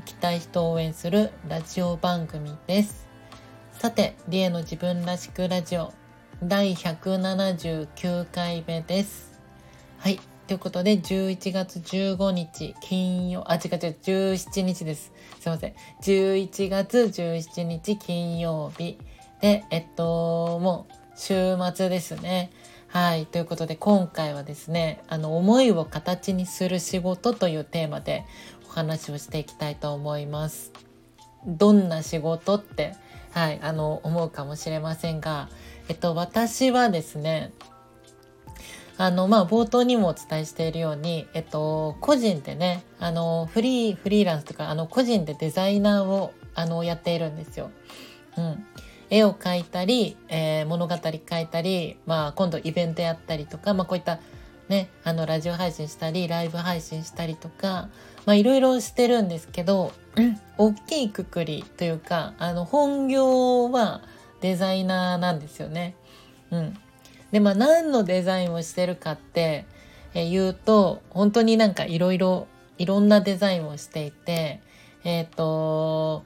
生きたい人を応援するラジオ番組です。さてリエの自分らしくラジオ第179回目です。はいということで11月15日金曜あ違う違う17日です。すいません。11月17日金曜日でえっともう週末ですね。はい。ということで、今回はですね、あの、思いを形にする仕事というテーマでお話をしていきたいと思います。どんな仕事って、はい、あの、思うかもしれませんが、えっと、私はですね、あの、まあ、冒頭にもお伝えしているように、えっと、個人でね、あの、フリー、フリーランスとか、あの、個人でデザイナーを、あの、やっているんですよ。うん。絵を描いたり、えー、物語書いたり、まあ、今度イベントやったりとか、まあ、こういったね、あの、ラジオ配信したり、ライブ配信したりとか、いろいろしてるんですけど、大きいくくりというか、あの、本業はデザイナーなんですよね。うん。で、まあ、何のデザインをしてるかって、え、言うと、本当になんかいろいろ、いろんなデザインをしていて、えっ、ー、と、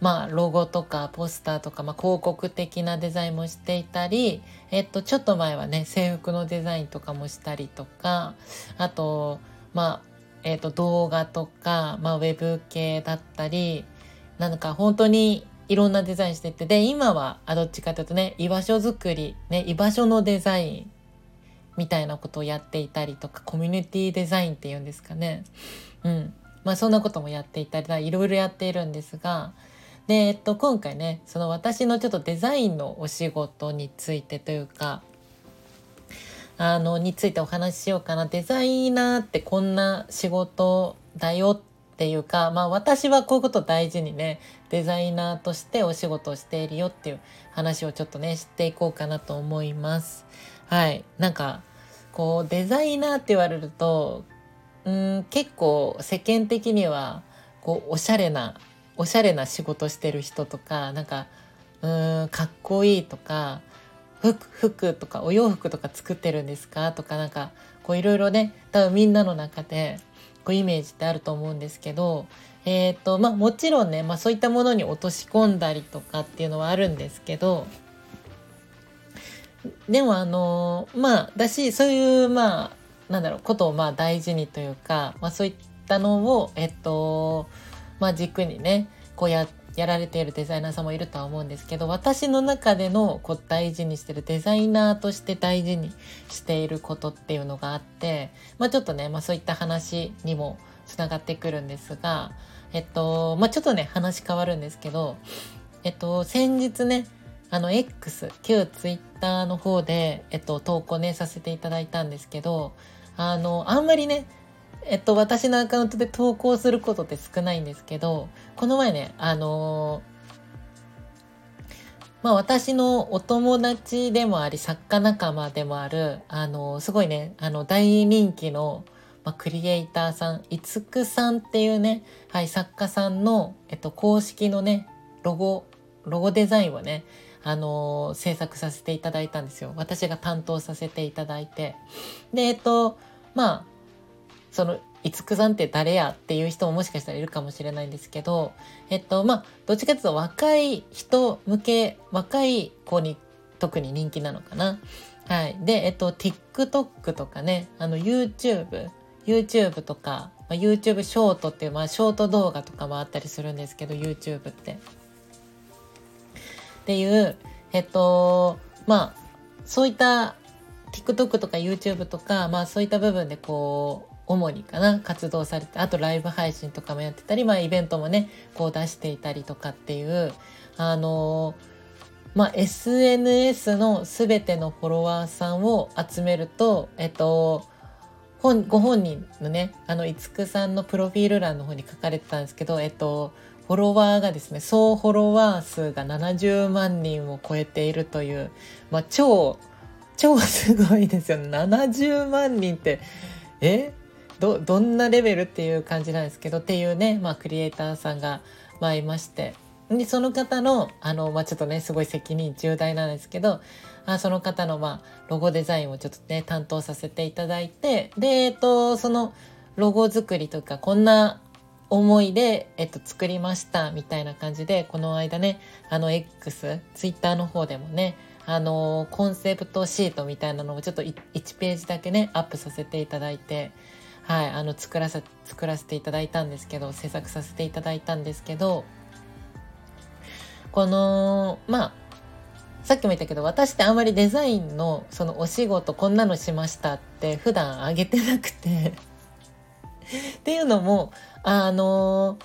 まあ、ロゴとかポスターとか、まあ、広告的なデザインもしていたり、えっと、ちょっと前はね、制服のデザインとかもしたりとか、あと、まあ、えっと、動画とか、まあ、ウェブ系だったり、なんか本当にいろんなデザインしてて、で、今は、あ、どっちかというとね、居場所づくり、ね、居場所のデザインみたいなことをやっていたりとか、コミュニティデザインっていうんですかね。うん。まあ、そんなこともやっていたり、いろいろやっているんですが、で、えっと、今回ねその私のちょっとデザインのお仕事についてというかあのについてお話ししようかなデザイナーってこんな仕事だよっていうかまあ私はこういうこと大事にねデザイナーとしてお仕事をしているよっていう話をちょっとね知っていこうかなと思います。はいなんかこうデザイナーって言われるとうん結構世間的にはこうおしゃれなおしゃれな仕事してる人とかなんかうーんかっこいいとか服服とかお洋服とか作ってるんですか？とかなんかこういろいろね多分みんなの中でこうイメージってあると思うんですけどえっ、ー、とまあもちろんね、まあ、そういったものに落とし込んだりとかっていうのはあるんですけどでもあのまあだしそういうまあなんだろうことをまあ大事にというか、まあ、そういったのをえっとまあ、軸にねこうややられているデザイナーさんもいるとは思うんですけど私の中でのこう大事にしてるデザイナーとして大事にしていることっていうのがあって、まあ、ちょっとね、まあ、そういった話にもつながってくるんですが、えっとまあ、ちょっとね話変わるんですけど、えっと、先日ねあの X 旧 Twitter の方で、えっと、投稿ねさせていただいたんですけどあのあんまりねえっと、私のアカウントで投稿することって少ないんですけど、この前ね、あのー、まあ私のお友達でもあり、作家仲間でもある、あのー、すごいね、あの、大人気の、まあ、クリエイターさん、いつくさんっていうね、はい、作家さんの、えっと、公式のね、ロゴ、ロゴデザインをね、あのー、制作させていただいたんですよ。私が担当させていただいて。で、えっと、まあ、そのいつくさんって誰やっていう人ももしかしたらいるかもしれないんですけど、えっと、まあ、どっちかというと若い人向け、若い子に特に人気なのかな。はい。で、えっと、TikTok とかね、あの YouTube、YouTube とか、まあ、YouTube ショートっていう、まあ、ショート動画とかもあったりするんですけど、YouTube って。っていう、えっと、まあ、そういった TikTok とか YouTube とか、まあそういった部分でこう、主にかな活動されてあとライブ配信とかもやってたり、まあ、イベントもねこう出していたりとかっていうあのまあ、SNS の全てのフォロワーさんを集めると、えっと、本ご本人のねあのいつくさんのプロフィール欄の方に書かれてたんですけどえっとフォロワーがですね総フォロワー数が70万人を超えているという、まあ、超超すごいですよ70万人ってえ？どどんなレベルっていう感じなんですけどっていうね、まあ、クリエイターさんが、まあ、いまして。でその方のあの、まあ、ちょっとねすごい責任重大なんですけどあその方の、まあ、ロゴデザインをちょっとね担当させていただいてで、えっと、そのロゴ作りとかこんな思いで、えっと、作りましたみたいな感じでこの間ねあの X ツイッターの方でもねあのコンセプトシートみたいなのをちょっと1ページだけねアップさせていただいてはいあの作らせ作らせていただいたんですけど制作させていただいたんですけどこのまあさっきも言ったけど私ってあんまりデザインのそのお仕事こんなのしましたって普段あげてなくて っていうのもあの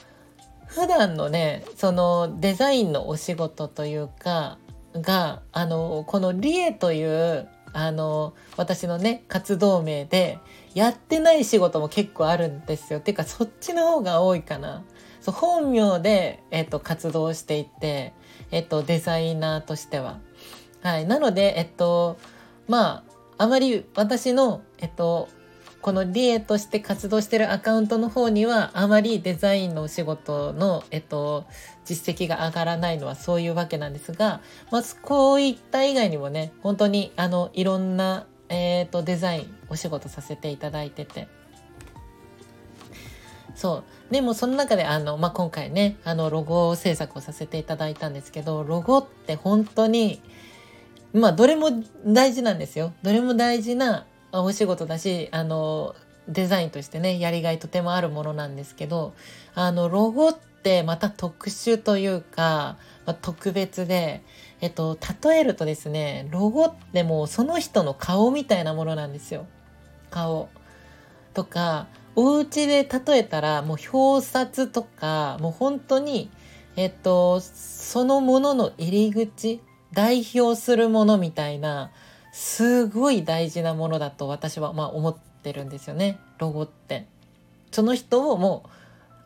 普段のねそのデザインのお仕事というかがあのこのリエというあの私のね活動名でやってない仕事も結構あるんですよ。っていうかそっちの方が多いかな。そう本名で、えっと、活動していて、えっと、デザイナーとしては。はい。なので、えっと、まあ、あまり私の、えっと、このリエとして活動してるアカウントの方にはあまりデザインのお仕事の、えっと、実績が上がらないのはそういうわけなんですが、まあ、こういった以外にもね本当にあのいろんな、えーと、デザインお仕事させていただいてて。そう。でもその中であの、まあ、今回ねあのロゴ制作をさせていただいたんですけどロゴって本当にまあどれも大事なんですよ。どれも大事なお仕事だしあのデザインとしてねやりがいとてもあるものなんですけどあのロゴってまた特殊というか、まあ、特別で、えっと、例えるとですねロゴってもうその人の顔みたいなものなんですよ。顔。とかお家で例えたらもう表札とかもう本当にえっとそのものの入り口代表するものみたいなすごい大事なものだと私はまあ思ってるんですよね。ロゴって。その人をもう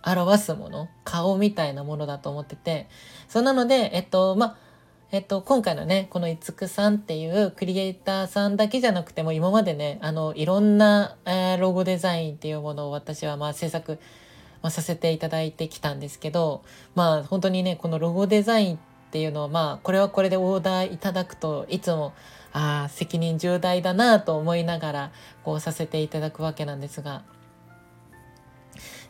表すもの顔みたいなものだと思っててそうなのでえっとまあえっと、今回のねこのいつくさんっていうクリエイターさんだけじゃなくても今までねあのいろんな、えー、ロゴデザインっていうものを私はまあ制作、まあ、させていただいてきたんですけどまあ本当にねこのロゴデザインっていうのはまあこれはこれでオーダーいただくといつもああ責任重大だなと思いながらこうさせていただくわけなんですが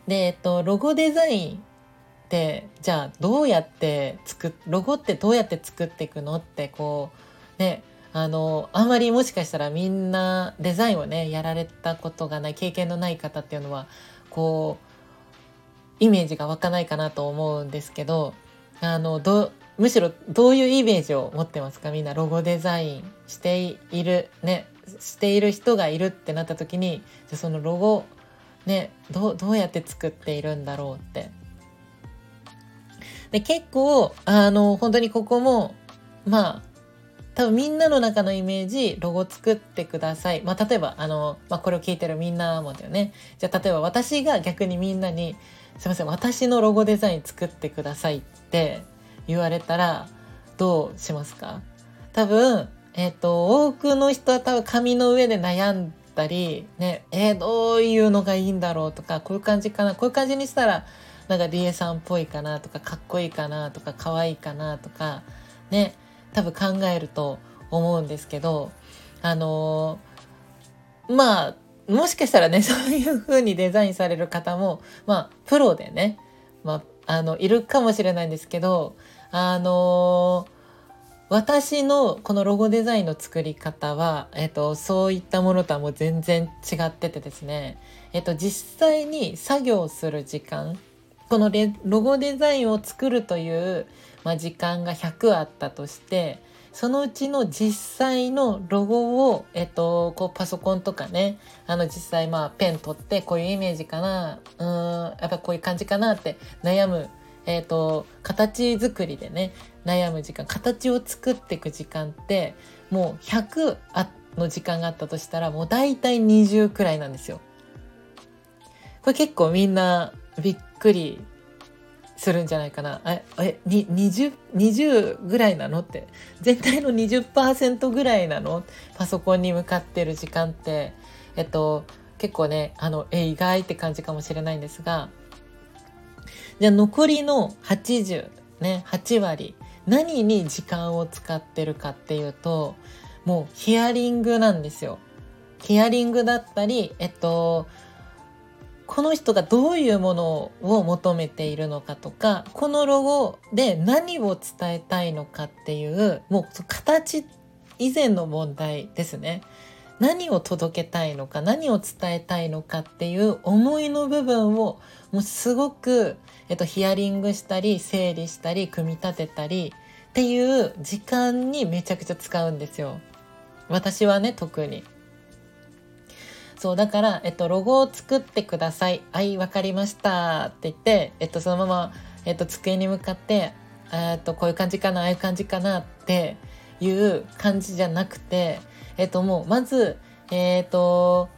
でえっとロゴデザインってじゃあどうやって作ロゴってどうやって作っていくのってこうねあのあんまりもしかしたらみんなデザインをねやられたことがない経験のない方っていうのはこうイメージが湧かないかなと思うんですけどあのどむしろどういうイメージを持ってますか？みんなロゴデザインしているねしている人がいるってなった時にじゃそのロゴねどうやって作っているんだろうって。で結構あの本当にここもまあ多分みんなの中のイメージロゴ作ってください。まあ例えばあの、まあ、これを聞いてるみんなもだよね。じゃあ例えば私が逆にみんなにすいません私のロゴデザイン作ってくださいって言われたらどうしますか？多分、えっ、ー、と、多くの人は多分紙の上で悩んだり、ね、えー、どういうのがいいんだろうとか、こういう感じかな、こういう感じにしたら、なんかリエさんっぽいかなとか、かっこいいかなとか、可愛いかなとか、ね、多分考えると思うんですけど、あのー、まあ、もしかしたらね、そういう風にデザインされる方も、まあ、プロでね、まあ、あの、いるかもしれないんですけど、あの私のこのロゴデザインの作り方は、えっと、そういったものとはもう全然違っててですね、えっと、実際に作業する時間このロゴデザインを作るという、まあ、時間が100あったとしてそのうちの実際のロゴを、えっと、こうパソコンとかねあの実際まあペン取ってこういうイメージかなうんやっぱこういう感じかなって悩むえーと、形作りでね悩む時間形を作っていく時間ってもう100の時間があったとしたらもう大体20くらいなんですよ。これ結構みんなびっくりするんじゃないかな。え、え、に、20、20ぐらいなのって。全体の20%ぐらいなの？パソコンに向かってる時間って。えっと、結構ね、あの、え、意外って感じかもしれないんですが、ゃあ残りの80、ね、8割、何に時間を使ってるかっていうと、もうヒアリングなんですよ。ヒアリングだったり、えっと、この人がどういうものを求めているのかとかこのロゴで何を伝えたいのかっていうもう形以前の問題ですね。何を届けたいのか何を伝えたいのかっていう思いの部分をもうすごく、えっと、ヒアリングしたり整理したり組み立てたりっていう時間にめちゃくちゃ使うんですよ。私はね特に。そうだから、えっと、ロゴを作ってください。はい、わかりました。って言って、えっと、そのまま、えっと、机に向かって、えっと、こういう感じかな、ああいう感じかなっていう感じじゃなくて、えっと、もう、まず、えっと、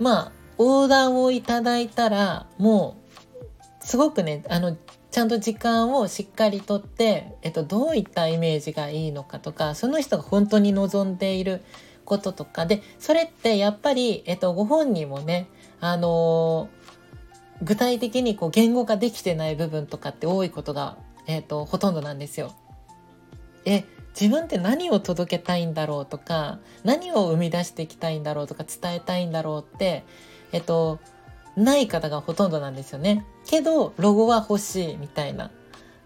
まあ、オーダーをいただいたら、もう、すごくね、あの、ちゃんと時間をしっかりとって、えっと、どういったイメージがいいのかとか、その人が本当に望んでいることとかでそれってやっぱり、えっと、ご本人もねあのー、具体的にこう言語化できてない部分とかって多いことが、えっと、ほとんどなんですよ。え自分って何を届けたいんだろうとか何を生み出していきたいんだろうとか伝えたいんだろうってえっとない方がほとんどなんですよね。けどロゴは欲しいみたいな。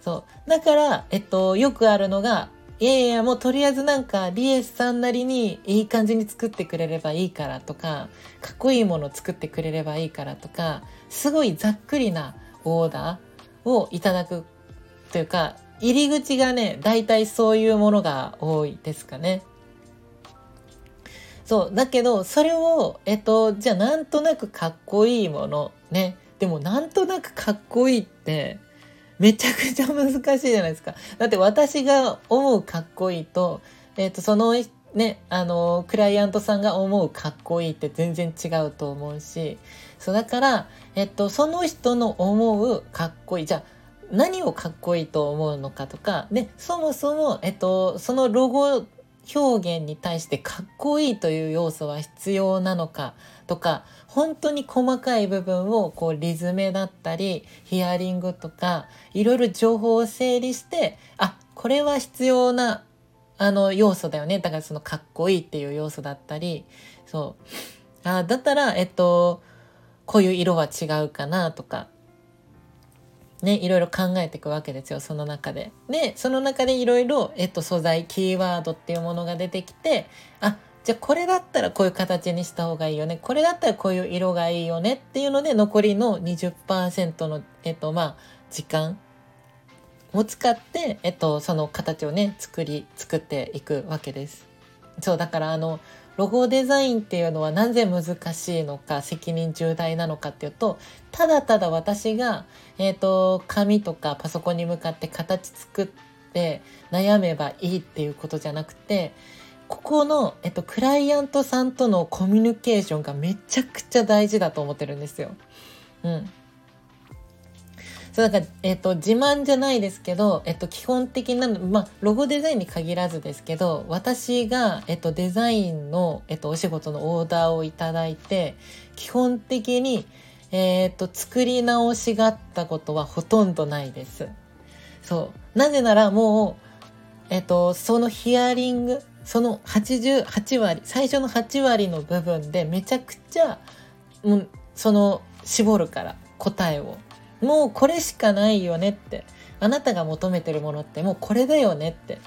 そうだからえっとよくあるのがいやいや、もうとりあえずなんか、リエスさんなりにいい感じに作ってくれればいいからとか、かっこいいもの作ってくれればいいからとか、すごいざっくりなオーダーをいただくというか、入り口がね、大体そういうものが多いですかね。そう。だけど、それを、えっと、じゃあなんとなくかっこいいもの、ね。でもなんとなくかっこいいって、めちゃくちゃ難しいじゃないですか。だって私が思うかっこいいと、えっ、と、そのね、あの、クライアントさんが思うかっこいいって全然違うと思うし、そうだから、えっと、その人の思うかっこいい。じゃあ、何をかっこいいと思うのかとか、で、そもそも、えっと、そのロゴ表現に対してかっこいいという要素は必要なのかとか本当に細かい部分をこうリズムだったりヒアリングとかいろいろ情報を整理してあこれは必要なあの要素だよね。だからそのかっこいいっていう要素だったりそう。あだったらえっとこういう色は違うかなとかね、いろいろ考えていくわけですよ、その中で。で、その中でいろいろ、えっと、素材、キーワードっていうものが出てきて、あ、じゃあこれだったらこういう形にした方がいいよね。これだったらこういう色がいいよねっていうので、残りの20%の、えっと、まあ、時間を使って、えっと、その形をね、作り、作っていくわけです。そう、だからあの、ロゴデザインっていうのはなぜ難しいのか責任重大なのかっていうとただただ私が、えーと、紙とかパソコンに向かって形作って悩めばいいっていうことじゃなくてここの、えっと、クライアントさんとのコミュニケーションがめちゃくちゃ大事だと思ってるんですよ。うん。そうなんか、えっ、と、自慢じゃないですけど、えっ、と、基本的な、まあ、ロゴデザインに限らずですけど、私が、えっ、と、デザインの、えっ、と、お仕事のオーダーをいただいて、基本的に、えっ、と、作り直しがあったことはほとんどないです。そう。なぜならもう、えっ、と、そのヒアリング、その88割、最初の8割の部分でめちゃくちゃ、もう、その、絞るから、答えを。もうこれしかないよねって。あなたが求めてるものってもうこれだよねって。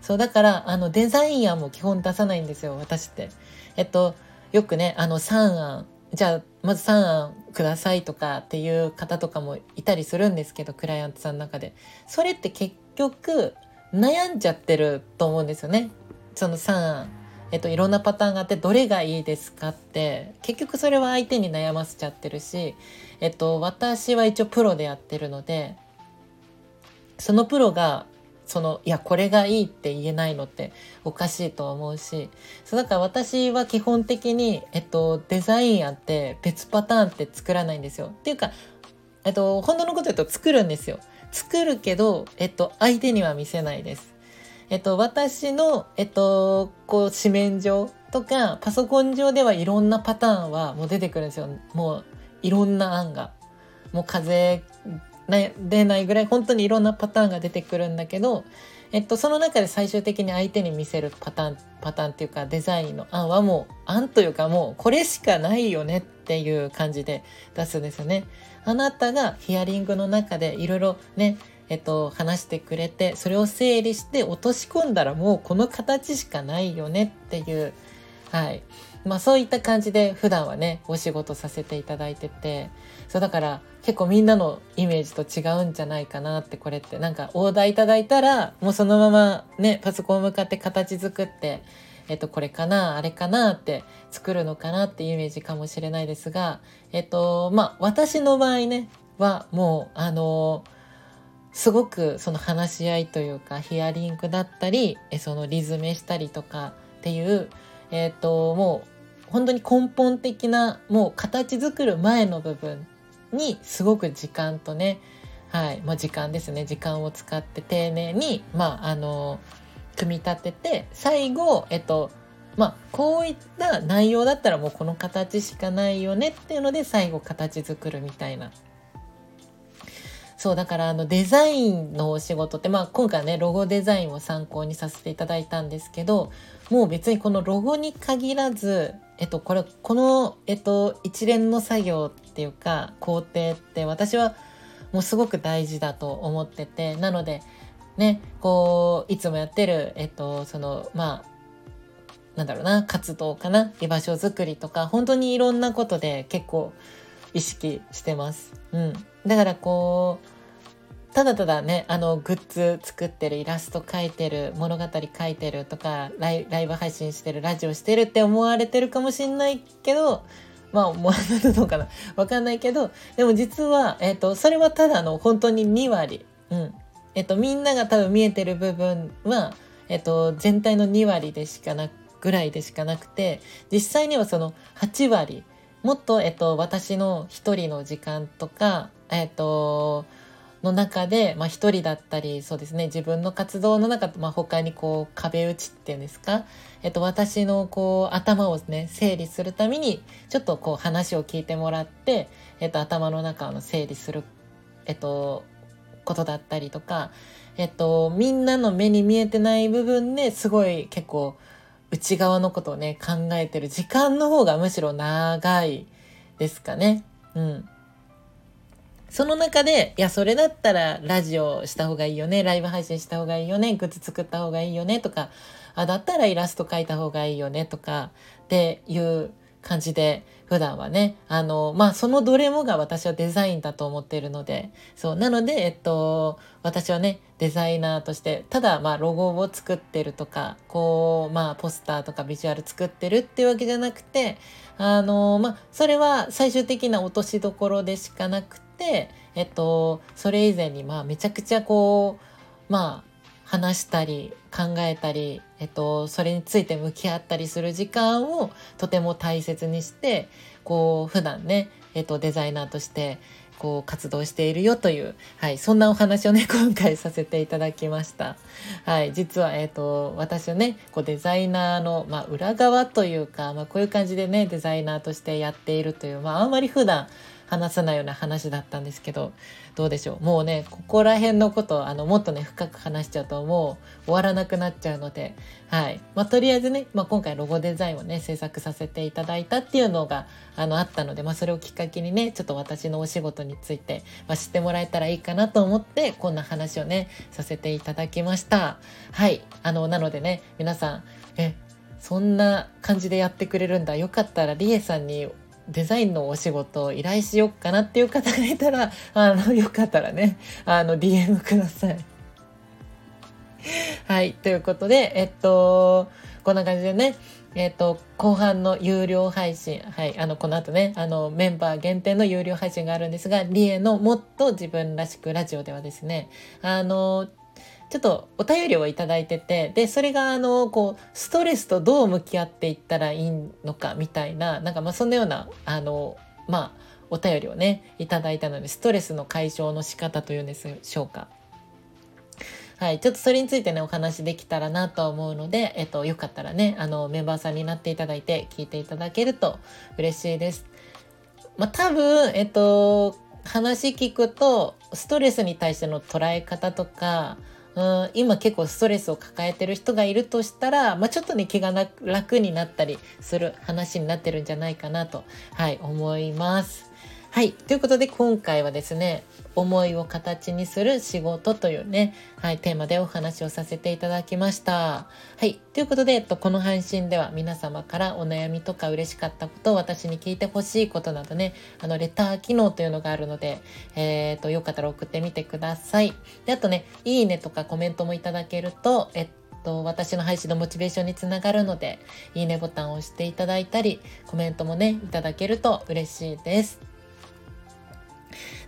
そう、だから、あの、デザイン案も基本出さないんですよ、私って。えっと、よくね、あの、3案、じゃあ、まず3案くださいとかっていう方とかもいたりするんですけど、クライアントさんの中で。それって結局、悩んじゃってると思うんですよね。その3案。えっと、いろんなパターンがあってどれがいいですかって結局それは相手に悩ませちゃってるし、えっと、私は一応プロでやってるのでそのプロがそのいやこれがいいって言えないのっておかしいと思うしそうだから私は基本的に、えっと、デザインあって別パターンって作らないんですよ。っていうか、えっと、本当のこと言うと作るんですよ。作るけど、えっと、相手には見せないです。えっと、私の、えっと、こう、紙面上とか、パソコン上ではいろんなパターンはもう出てくるんですよ。もう、いろんな案が。もう風出ないぐらい本当にいろんなパターンが出てくるんだけど、えっと、その中で最終的に相手に見せるパターンパターンっていうかデザインの案はもう案というかもうこれしかないよねっていう感じで出すんですよね。あなたがヒアリングの中でいろいろねえっと、話してくれてそれを整理して落とし込んだらもうこの形しかないよねっていうはい。まあそういった感じで普段はねお仕事させていただいててそうだから結構みんなのイメージと違うんじゃないかなってこれって。なんかオーダーいただいたらもうそのままねパソコン向かって形作ってえっとこれかなあれかなって作るのかなっていうイメージかもしれないですがえっとまあ私の場合ねはもうあのすごくその話し合いというかヒアリングだったりそのリズメしたりとかっていうえっ、ともう本当に根本的なもう形作る前の部分にすごく時間とねはい、まあ、時間ですね。時間を使って丁寧にまああの組み立てて最後えっとまあこういった内容だったらもうこの形しかないよねっていうので最後形作るみたいなそうだからあのデザインのお仕事って、まあ、今回ねロゴデザインを参考にさせていただいたんですけどもう別にこのロゴに限らず、えっと、これこの、えっと、一連の作業っていうか工程って私はもうすごく大事だと思っててなのでねこういつもやってる、えっと、そのまあなんだろうな活動かな居場所づくりとか本当にいろんなことで結構意識してます。うん、だからこうただただねあのグッズ作ってるイラスト描いてる物語書いてるとかライブ配信してるラジオしてるって思われてるかもしんないけどまあ思われるのかな？わかんないけどでも実は、えーと、それはただの本当に2割、うん。えーと、みんなが多分見えてる部分は、えーと全体の2割でしかなぐらいでしかなくて実際にはその8割。もっと、えっと、私の一人の時間とか、えっと、の中で、まあ一人だったり、そうですね、自分の活動の中、まあ他にこう壁打ちっていうんですか、えっと、私のこう頭をね、整理するために、ちょっとこう話を聞いてもらって、えっと、頭の中の整理する、えっと、ことだったりとか、えっと、みんなの目に見えてない部分ですごい結構、内側のことをね、考えてる時間の方がむしろ長いですかね。うん。その中で、いや、それだったらラジオした方がいいよね、ライブ配信した方がいいよね、グッズ作った方がいいよねとか、あ、だったらイラスト描いた方がいいよねとか、っていう感じで、普段はね、あの、まあ、そのどれもが私はデザインだと思っているので、そう、なので、えっと、私はね、デザイナーとして、ただ、まあ、ロゴを作ってるとか、こう、まあ、ポスターとかビジュアル作ってるっていうわけじゃなくて、あの、まあ、それは最終的な落としどころでしかなくて、えっと、それ以前に、まあ、めちゃくちゃこう、まあ、話したり考えたり、えっと、それについて向き合ったりする時間をとても大切にしてこう普段ね、えっと、デザイナーとしてこう活動しているよという、はい、そんなお話をね 今回させていただきました。はい、実は、えっと、私はねこうデザイナーの、まあ、裏側というか、まあ、こういう感じでねデザイナーとしてやっているという、まあ、あんまり普段話さないような話だったんですけどどうでしょう？もうねここら辺のことあのもっとね深く話しちゃうともう終わらなくなっちゃうのではい。まあ、とりあえずね、まあ、今回ロゴデザインをね制作させていただいたっていうのがあのあったので、まあ、それをきっかけにねちょっと私のお仕事について、まあ、知ってもらえたらいいかなと思ってこんな話をねさせていただきました。はい。あのなのでね皆さんえそんな感じでやってくれるんだ。よかったらりえさんにデザインのお仕事を依頼しよっかなっていう方がいたら、あの、よかったらね、あの、DM ください。はい。ということで、えっと、こんな感じでね、えっと、後半の有料配信、はい、あの、この後ね、あの、メンバー限定の有料配信があるんですが、リエのもっと自分らしくラジオではですね、あの、ちょっとお便りをいただいてて、で、それがあの、こう、ストレスとどう向き合っていったらいいのかみたいな、なんかまあそんなような、あの、まあ、お便りをね、いただいたので、ストレスの解消の仕方というんでしょうか。はい。ちょっとそれについてね、お話できたらなと思うので、えっと、よかったらね、あの、メンバーさんになっていただいて、聞いていただけると嬉しいです。まあ、多分、えっと、話聞くと、ストレスに対しての捉え方とか、うん、今結構ストレスを抱えてる人がいるとしたら、まあ、ちょっとね気が楽になったりする話になってるんじゃないかなと、はい、思います。はい。ということで、今回はですね、思いを形にする仕事というね、はい、テーマでお話をさせていただきました。はい。ということで、えっと、この配信では皆様からお悩みとか嬉しかったことを、私に聞いてほしいことなどね、あの、レター機能というのがあるので、えー、っと、よかったら送ってみてください。で、あとね、いいねとかコメントもいただけると、えっと、私の配信のモチベーションにつながるので、いいねボタンを押していただいたり、コメントもね、いただけると嬉しいです。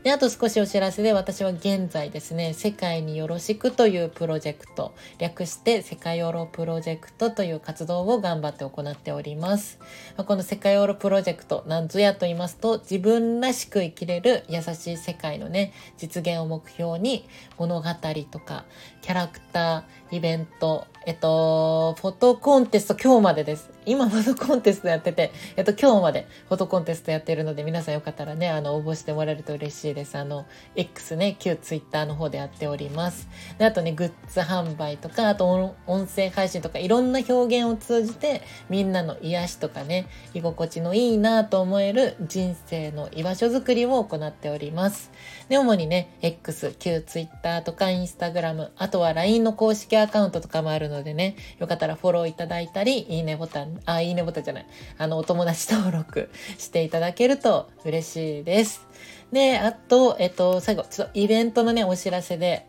で、あと少しお知らせで私は現在ですね、世界によろしくというプロジェクト、略して世界ヨロプロジェクトという活動を頑張って行っております。この世界ヨロプロジェクト、なんぞやと言いますと、自分らしく生きれる優しい世界のね、実現を目標に物語とか、キャラクター、イベント、えっと、フォトコンテスト今日までです。今フォトコンテストやってて、えっと、今日までフォトコンテストやってるので、皆さんよかったらね、あの、応募してもらえると嬉しいです。あの、X ね、旧 Twitter の方でやっております。で、あとね、グッズ販売とか、あと音声配信とか、いろんな表現を通じて、みんなの癒しとかね、居心地のいいなと思える人生の居場所づくりを行っております。で、主にね、X、旧 Twitter とか Instagram、あとは LINE の公式アカウントとかもあるのでね、よかったらフォローいただいたり、いいねボタン、あ、いいねボタンじゃない、あの、お友達登録していただけると嬉しいです。で、あと、えっと、最後、ちょっとイベントのね、お知らせで、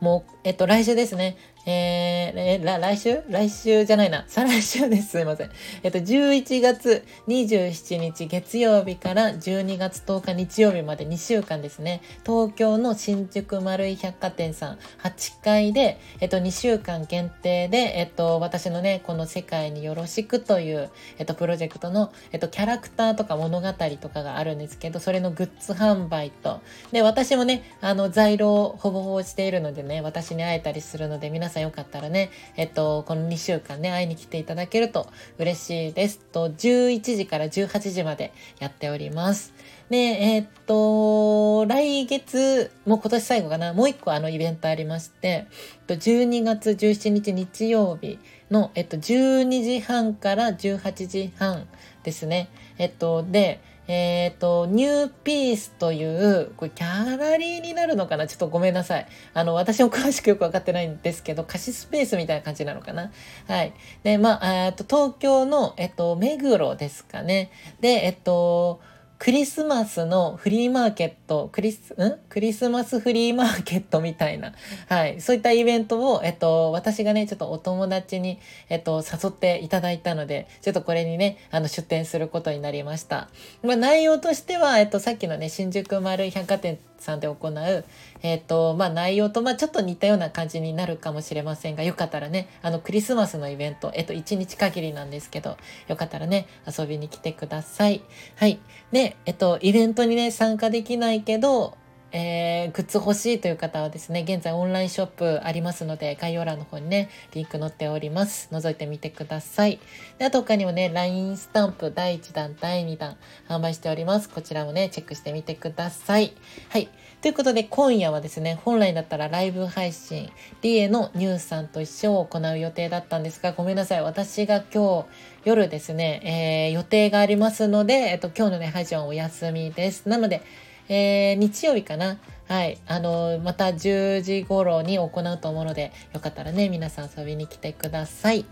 もう、えっと、来週ですね。えー、来週？来週じゃないな。再来週です。すいません。えっと、11月27日月曜日から12月10日日曜日まで2週間ですね。東京の新宿丸井百貨店さん8階で、えっと、2週間限定で、えっと、私のね、この世界によろしくという、えっと、プロジェクトの、えっと、キャラクターとか物語とかがあるんですけど、それのグッズ販売と、で、私もね、あの、在庫をほぼほぼしているのでね、私に会えたりするので、皆さんよかったらね、えっと、この2週間ね、会いに来ていただけると嬉しいです。と、11時から18時までやっております。で、えっと、来月、もう今年最後かな、もう一個あのイベントありまして、12月17日日曜日の、えっと、12時半から18時半ですね。えっと、で、えっ、ー、と、ニューピースという、これギャラリーになるのかな？ちょっとごめんなさい。あの、私も詳しくよくわかってないんですけど、貸しスペースみたいな感じなのかな？はい。で、まあ、えっと、東京の、えっと、目黒ですかね。で、えっと、クリスマスのフリーマーケット、クリス、ん？クリスマスフリーマーケットみたいな、はい、そういったイベントを、えっと、私がね、ちょっとお友達に、えっと、誘っていただいたので、ちょっとこれにね、あの、出展することになりました。まあ、内容としては、えっと、さっきのね、新宿丸百貨店さんで行う、えっ、ー、と、まあ、内容と、まあ、ちょっと似たような感じになるかもしれませんが、よかったらね、あの、クリスマスのイベント、えっ、ー、と、1日限りなんですけど、よかったらね、遊びに来てください。はい。で、えっ、ー、と、イベントにね、参加できないけど、えー、グッズ欲しいという方はですね、現在オンラインショップありますので、概要欄の方にね、リンク載っております。覗いてみてください。で、あと他にもね、LINE スタンプ第1弾、第2弾販売しております。こちらもね、チェックしてみてください。はい。ということで、今夜はですね、本来だったらライブ配信、リエのニュースさんと一緒を行う予定だったんですが、ごめんなさい。私が今日夜ですね、えー、予定がありますので、えっと、今日のね、配信はお休みです。なので、えー、日曜日かな。はい。あの、また10時頃に行うと思うので、よかったらね、皆さん遊びに来てください。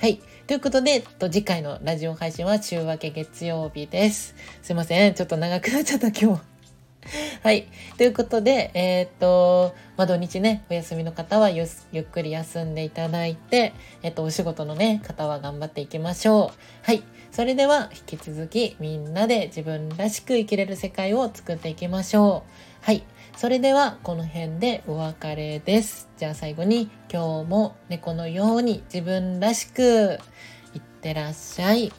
はい。ということで、と次回のラジオ配信は週明け月曜日です。すいません。ちょっと長くなっちゃった今日。はい。ということで、えー、っと、まあ、土日ね、お休みの方はゆっくり休んでいただいて、えっと、お仕事のね、方は頑張っていきましょう。はい。それでは引き続きみんなで自分らしく生きれる世界を作っていきましょう。はい。それではこの辺でお別れです。じゃあ最後に今日も猫のように自分らしくいってらっしゃい。